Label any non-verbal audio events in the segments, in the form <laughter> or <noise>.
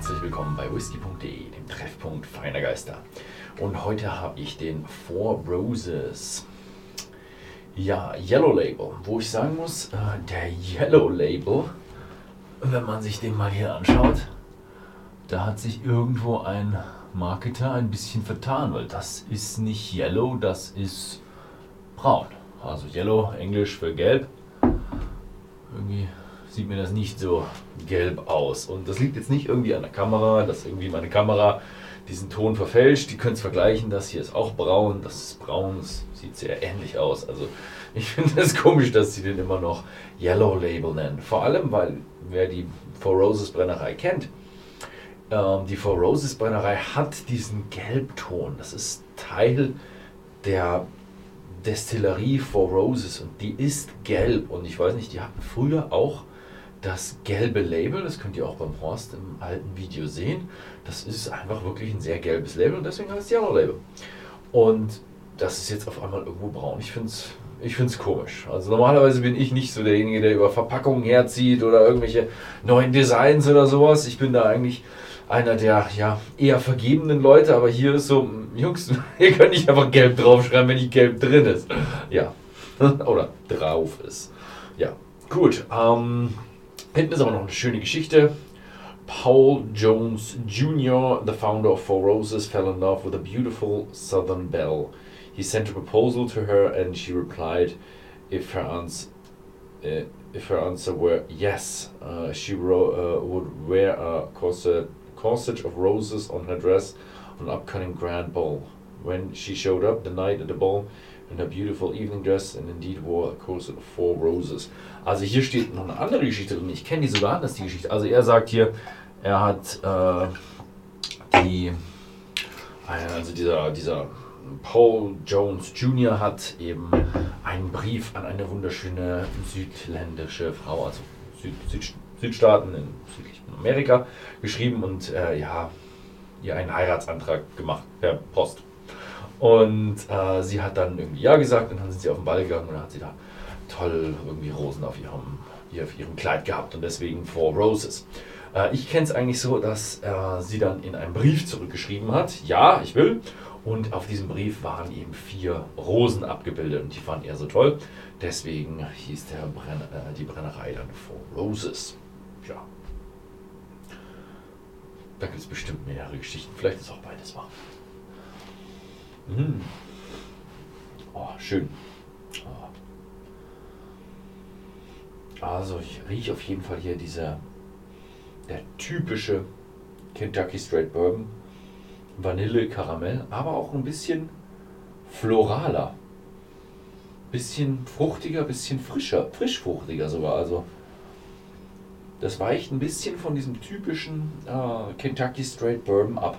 herzlich willkommen bei whisky.de, dem Treffpunkt feiner Geister. Und heute habe ich den Four Roses. Ja, Yellow Label, wo ich sagen muss, äh, der Yellow Label, wenn man sich den mal hier anschaut, da hat sich irgendwo ein Marketer ein bisschen vertan, weil das ist nicht Yellow, das ist braun. Also Yellow, Englisch für gelb. Irgendwie sieht mir das nicht so gelb aus. Und das liegt jetzt nicht irgendwie an der Kamera, dass irgendwie meine Kamera diesen Ton verfälscht. Die können es vergleichen, das hier ist auch braun, das ist braun, das sieht sehr ähnlich aus. Also ich <laughs> finde es komisch, dass sie den immer noch Yellow Label nennen. Vor allem, weil wer die Four Roses Brennerei kennt, ähm, die Four Roses Brennerei hat diesen Gelbton. Das ist Teil der Destillerie Four Roses und die ist gelb. Und ich weiß nicht, die hatten früher auch das gelbe Label, das könnt ihr auch beim Horst im alten Video sehen. Das ist einfach wirklich ein sehr gelbes Label und deswegen heißt es Yellow Label. Und das ist jetzt auf einmal irgendwo braun. Ich finde es ich find's komisch. Also normalerweise bin ich nicht so derjenige, der über Verpackungen herzieht oder irgendwelche neuen Designs oder sowas. Ich bin da eigentlich einer der ja, eher vergebenen Leute, aber hier ist so, Jungs, <laughs> ihr könnt nicht einfach gelb draufschreiben, wenn nicht gelb drin ist. Ja. <laughs> Oder drauf ist. Ja. Gut. Ähm, Hinten ist aber noch eine schöne Geschichte. Paul Jones Jr., the founder of Four Roses, fell in love with a beautiful southern belle. He sent a proposal to her and she replied if her answer, uh, if her answer were yes, uh, she uh, would wear a corset, corset of roses on her dress on an upcoming grand ball. When she showed up the night at the ball, in her beautiful evening dress and indeed wore a corset of four roses. Also hier steht noch eine andere Geschichte drin. Ich kenne die sogar anders, die Geschichte. Also er sagt hier, er hat äh, die, also dieser, dieser Paul Jones Jr. hat eben einen Brief an eine wunderschöne südländische Frau, also Süd, Süd, Südstaaten in südlichen Amerika, geschrieben und äh, ja, ihr einen Heiratsantrag gemacht per Post. Und äh, sie hat dann irgendwie Ja gesagt und dann sind sie auf den Ball gegangen und dann hat sie da toll irgendwie Rosen auf ihrem, hier auf ihrem Kleid gehabt und deswegen Four Roses. Äh, ich kenne es eigentlich so, dass äh, sie dann in einem Brief zurückgeschrieben hat, ja, ich will. Und auf diesem Brief waren eben vier Rosen abgebildet und die fanden er so toll. Deswegen hieß der Brenn, äh, die Brennerei dann Four Roses. Ja. Da gibt es bestimmt mehrere Geschichten. Vielleicht ist auch beides wahr. Mmh. Oh, schön. Oh. Also ich rieche auf jeden Fall hier dieser der typische Kentucky Straight Bourbon. Vanille, Karamell, aber auch ein bisschen floraler. Bisschen fruchtiger, bisschen frischer, frischfruchtiger sogar. Also das weicht ein bisschen von diesem typischen äh, Kentucky Straight Bourbon ab.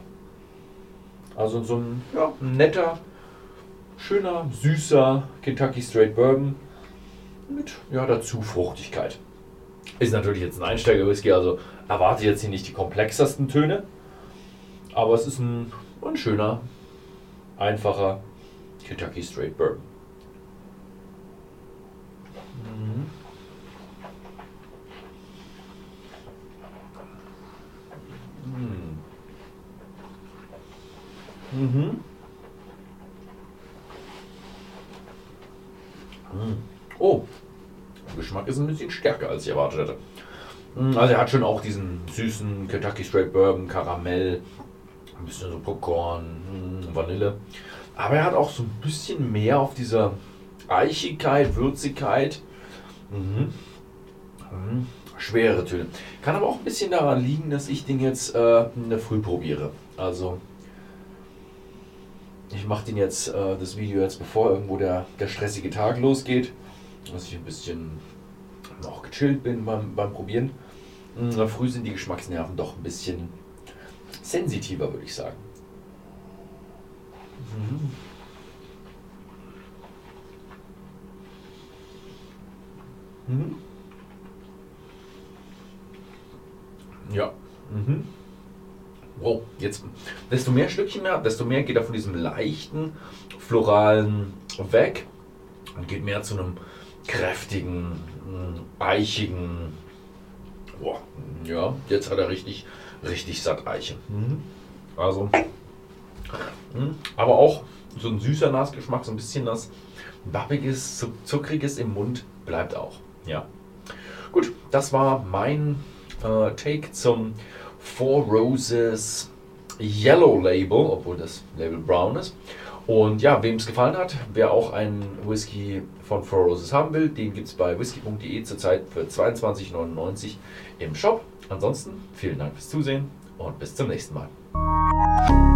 Also so ein ja, netter, schöner, süßer Kentucky Straight Bourbon mit ja, dazu Fruchtigkeit. Ist natürlich jetzt ein Einsteiger-Whisky, also erwarte jetzt hier nicht die komplexesten Töne. Aber es ist ein, ein schöner, einfacher Kentucky Straight Bourbon. Mhm. Mhm. Mhm. Oh, der Geschmack ist ein bisschen stärker, als ich erwartet hätte. Mhm, also er hat schon auch diesen süßen Kentucky Straight Bourbon, Karamell, ein bisschen so Popcorn, mhm, Vanille. Aber er hat auch so ein bisschen mehr auf dieser Eichigkeit, Würzigkeit. Mhm. Mhm. Schwere Töne. Kann aber auch ein bisschen daran liegen, dass ich den jetzt äh, in der Früh probiere. Also ich mache den jetzt, äh, das Video jetzt bevor irgendwo der, der stressige Tag losgeht, dass ich ein bisschen noch gechillt bin beim, beim Probieren. Mhm, früh sind die Geschmacksnerven doch ein bisschen sensitiver, würde ich sagen. Mhm. Mhm. Ja. Mhm. Wow, jetzt, desto mehr Stückchen mehr, desto mehr geht er von diesem leichten, floralen weg und geht mehr zu einem kräftigen, eichigen. Boah, ja, jetzt hat er richtig, richtig satt reiche. Mhm. Also, mh. aber auch so ein süßer Nasgeschmack, so ein bisschen das Babbiges, Zuckriges im Mund bleibt auch. Ja. Gut, das war mein äh, Take zum Four Roses Yellow Label, obwohl das Label Brown ist. Und ja, wem es gefallen hat, wer auch einen Whisky von Four Roses haben will, den gibt es bei whisky.de zurzeit für 22,99 im Shop. Ansonsten vielen Dank fürs Zusehen und bis zum nächsten Mal.